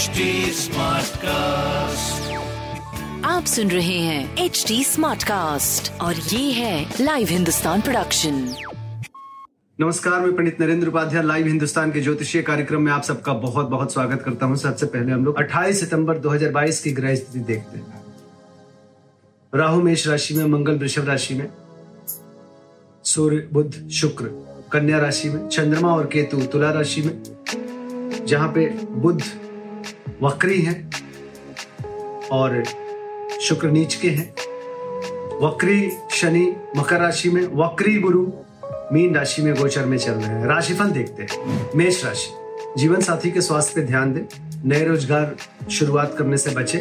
HD Smartcast. आप सुन रहे हैं एच डी स्मार्ट कास्ट और ये है लाइव हिंदुस्तान प्रोडक्शन नमस्कार मैं पंडित नरेंद्र उपाध्याय लाइव हिंदुस्तान के ज्योतिषीय कार्यक्रम में आप सबका बहुत बहुत स्वागत करता हूँ। सबसे पहले हम लोग 28 सितंबर 2022 की ग्रह स्थिति देखते हैं। राहु मेष राशि में मंगल वृषभ राशि में सूर्य बुध शुक्र कन्या राशि में चंद्रमा और केतु तुला राशि में जहाँ पे बुध वक्री है और शुक्र नीच के हैं। वक्री शनि मकर राशि में, वक्री गुरु मीन राशि में गोचर में चल रहे हैं। राशिफल देखते हैं। मेष राशि, जीवन साथी के स्वास्थ्य पे ध्यान दें। नए रोज़गार शुरुआत करने से बचे।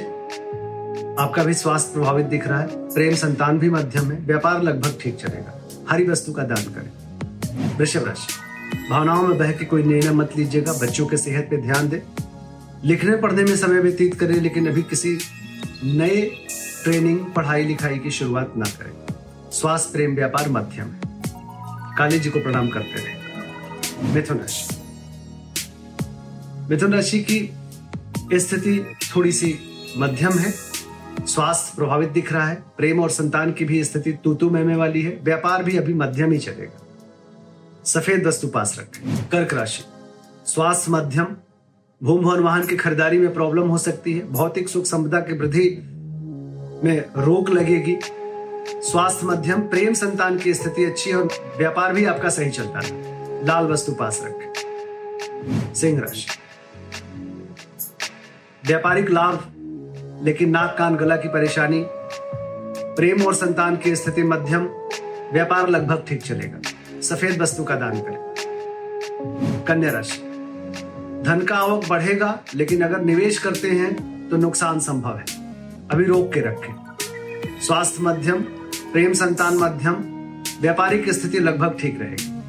आपका भी स्वास्थ्य प्रभावित दिख रहा है। प्रेम संतान भी मध्यम है। व्यापार लगभग ठीक चलेगा। हरी वस्तु का दान करें। वृषभ राशि, भावनाओं में बह के कोई निर्णय मत लीजिएगा। बच्चों के सेहत पे ध्यान दें। लिखने पढ़ने में समय व्यतीत करें, लेकिन अभी किसी नए ट्रेनिंग पढ़ाई, लिखाई की शुरुआत ना करें। स्वास्थ्य, प्रेम, व्यापार मध्यम। है काली जी को प्रणाम करते रहे। मिथुन राशि। मिथुन राशि की स्थिति थोड़ी सी मध्यम है। स्वास्थ्य प्रभावित दिख रहा है। प्रेम और संतान की भी स्थिति तूतू मेमे वाली है। व्यापार भी अभी मध्यम ही चलेगा। सफ़ेद वस्तु पास रखें। कर्क राशि। स्वास्थ्य मध्यम भूम भवन वाहन की खरीदारी में प्रॉब्लम हो सकती है। भौतिक सुख संपदा की वृद्धि में रोक लगेगी। स्वास्थ्य मध्यम, प्रेम संतान की स्थिति अच्छी और व्यापार भी आपका सही चलता है। लाल वस्तु पास रखें। सिंह राशि। व्यापारिक लाभ, लेकिन नाक कान गला की परेशानी, प्रेम और संतान की स्थिति मध्यम, व्यापार लगभग ठीक चलेगा। सफ़ेद वस्तु का दान करें। कन्या राशि। धन का आवक बढ़ेगा, लेकिन अगर निवेश करते हैं तो नुकसान संभव है। अभी रोक के रखें। स्वास्थ्य मध्यम, प्रेम संतान मध्यम, व्यापारिक स्थिति लगभग ठीक रहेगी।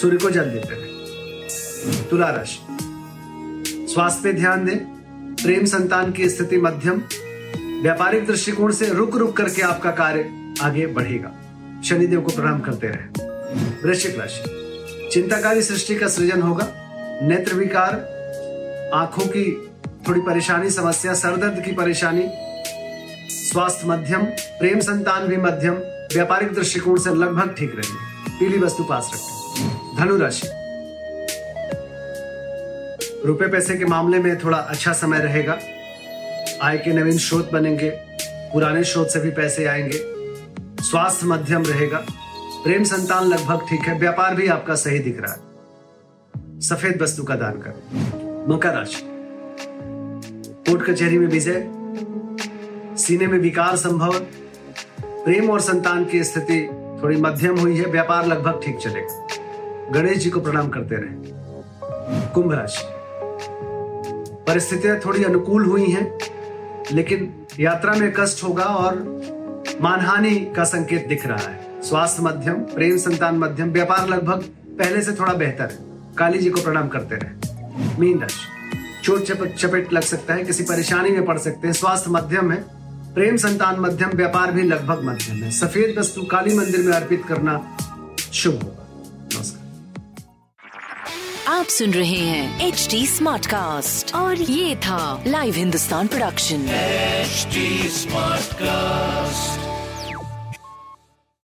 सूर्य को जल देते रहे तुला राशि। स्वास्थ्य पे ध्यान दें। प्रेम संतान की स्थिति मध्यम, व्यापारिक दृष्टिकोण से रुक रुक करके आपका कार्य आगे बढ़ेगा। शनिदेव को प्रणाम करते रहे। वृश्चिक राशि। चिंताकारी सृष्टि का सृजन होगा। नेत्र विकार आँखों की थोड़ी परेशानी, समस्या, सरदर्द की परेशानी, स्वास्थ्य मध्यम, प्रेम संतान भी मध्यम, व्यापारिक दृष्टिकोण से लगभग ठीक रहेंगे पीली वस्तु पास रखें। धनु राशि रुपए पैसे के मामले में थोड़ा अच्छा समय रहेगा। आय के नवीन स्रोत बनेंगे। पुराने स्रोत से भी पैसे आएँगे। स्वास्थ्य मध्यम रहेगा। प्रेम संतान लगभग ठीक है। व्यापार भी आपका सही दिख रहा है। सफ़ेद वस्तु का दान करो। मकर राशि। कोर्ट कचहरी में विजय। सीने में विकार संभव। प्रेम और संतान की स्थिति थोड़ी मध्यम हुई है। व्यापार लगभग ठीक चलेगा। गणेश जी को प्रणाम करते रहे। कुंभ राशि। परिस्थितियाँ थोड़ी अनुकूल हुई हैं, लेकिन यात्रा में कष्ट होगा और मानहानि का संकेत दिख रहा है। स्वास्थ्य मध्यम, प्रेम संतान मध्यम, व्यापार लगभग पहले से थोड़ा बेहतर है। काली जी को प्रणाम करते रहे। मीन राशि चोट चपेट चपेट लग सकता है किसी परेशानी में पड़ सकते हैं। स्वास्थ्य मध्यम है प्रेम संतान मध्यम व्यापार भी लगभग मध्यम है। सफ़ेद वस्तु काली मंदिर में अर्पित करना शुभ होगा। नमस्कार। आप सुन रहे हैं एच डी स्मार्ट कास्ट और ये था live Hindustan production smart Smartcast.